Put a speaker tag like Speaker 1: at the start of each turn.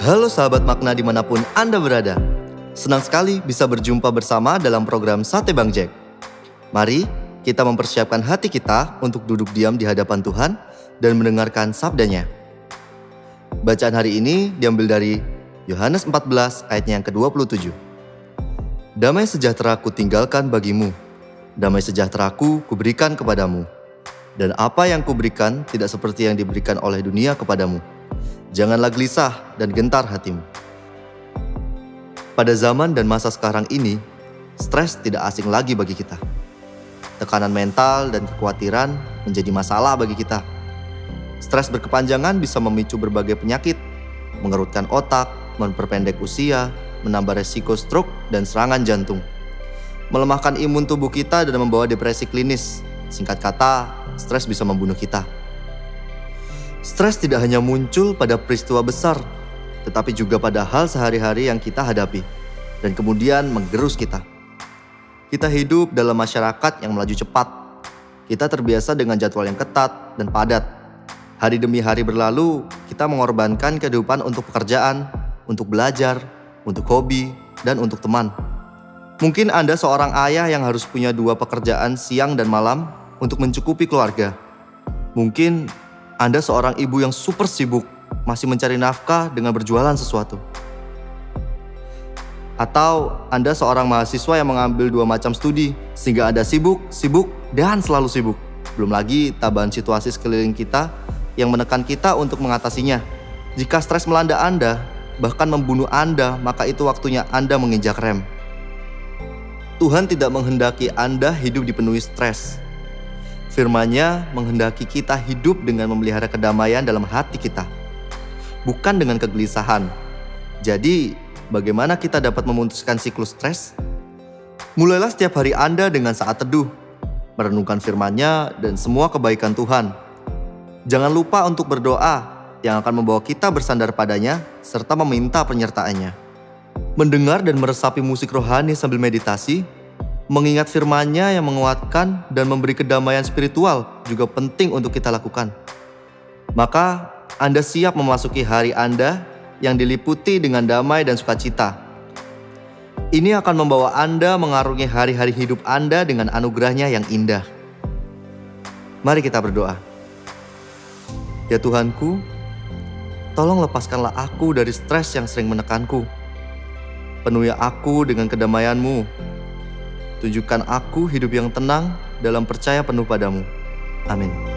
Speaker 1: Halo sahabat makna di mana pun Anda berada. Senang sekali bisa berjumpa bersama dalam program Sate Bang Jack. Mari kita mempersiapkan hati kita untuk duduk diam di hadapan Tuhan dan mendengarkan sabdanya. Bacaan hari ini diambil dari Yohanes 14 ayatnya yang ke-27. Damai sejahtera ku tinggalkan bagimu, damai sejahtera ku kuberikan kepadamu. Dan apa yang kuberikan tidak seperti yang diberikan oleh dunia kepadamu. Janganlah gelisah dan gentar hatimu. Pada zaman dan masa sekarang ini, stres tidak asing lagi bagi kita. Tekanan mental dan kekhawatiran menjadi masalah bagi kita. Stres berkepanjangan bisa memicu berbagai penyakit, mengerutkan otak, memperpendek usia, menambah resiko stroke dan serangan jantung. Melemahkan imun tubuh kita dan membawa depresi klinis. Singkat kata, stres bisa membunuh kita. Stres tidak hanya muncul pada peristiwa besar, tetapi juga pada hal sehari-hari yang kita hadapi, dan kemudian menggerus kita. Kita hidup dalam masyarakat yang melaju cepat. Kita terbiasa dengan jadwal yang ketat dan padat. Hari demi hari berlalu, kita mengorbankan kehidupan untuk pekerjaan, untuk belajar, untuk hobi, dan untuk teman. Mungkin Anda seorang ayah yang harus punya dua pekerjaan siang dan malam untuk mencukupi keluarga. Mungkin anda seorang ibu yang super sibuk, masih mencari nafkah dengan berjualan sesuatu. Atau Anda seorang mahasiswa yang mengambil dua macam studi, sehingga Anda sibuk, sibuk, dan selalu sibuk. Belum lagi tabahan situasi sekeliling kita yang menekan kita untuk mengatasinya. Jika stres melanda Anda, bahkan membunuh Anda, maka itu waktunya Anda menginjak rem. Tuhan tidak menghendaki Anda hidup dipenuhi stres, Firman-Nya menghendaki kita hidup dengan memelihara kedamaian dalam hati kita, bukan dengan kegelisahan. Jadi, bagaimana kita dapat memutuskan siklus stres? Mulailah setiap hari Anda dengan saat teduh, merenungkan firman-Nya dan semua kebaikan Tuhan. Jangan lupa untuk berdoa yang akan membawa kita bersandar padanya serta meminta penyertaannya. Mendengar dan meresapi musik rohani sambil meditasi mengingat firman-Nya yang menguatkan dan memberi kedamaian spiritual juga penting untuk kita lakukan. Maka Anda siap memasuki hari Anda yang diliputi dengan damai dan sukacita. Ini akan membawa Anda mengarungi hari-hari hidup Anda dengan anugerahnya yang indah. Mari kita berdoa. Ya Tuhanku, tolong lepaskanlah aku dari stres yang sering menekanku. Penuhi aku dengan kedamaianmu Tunjukkan aku hidup yang tenang dalam percaya penuh padamu. Amin.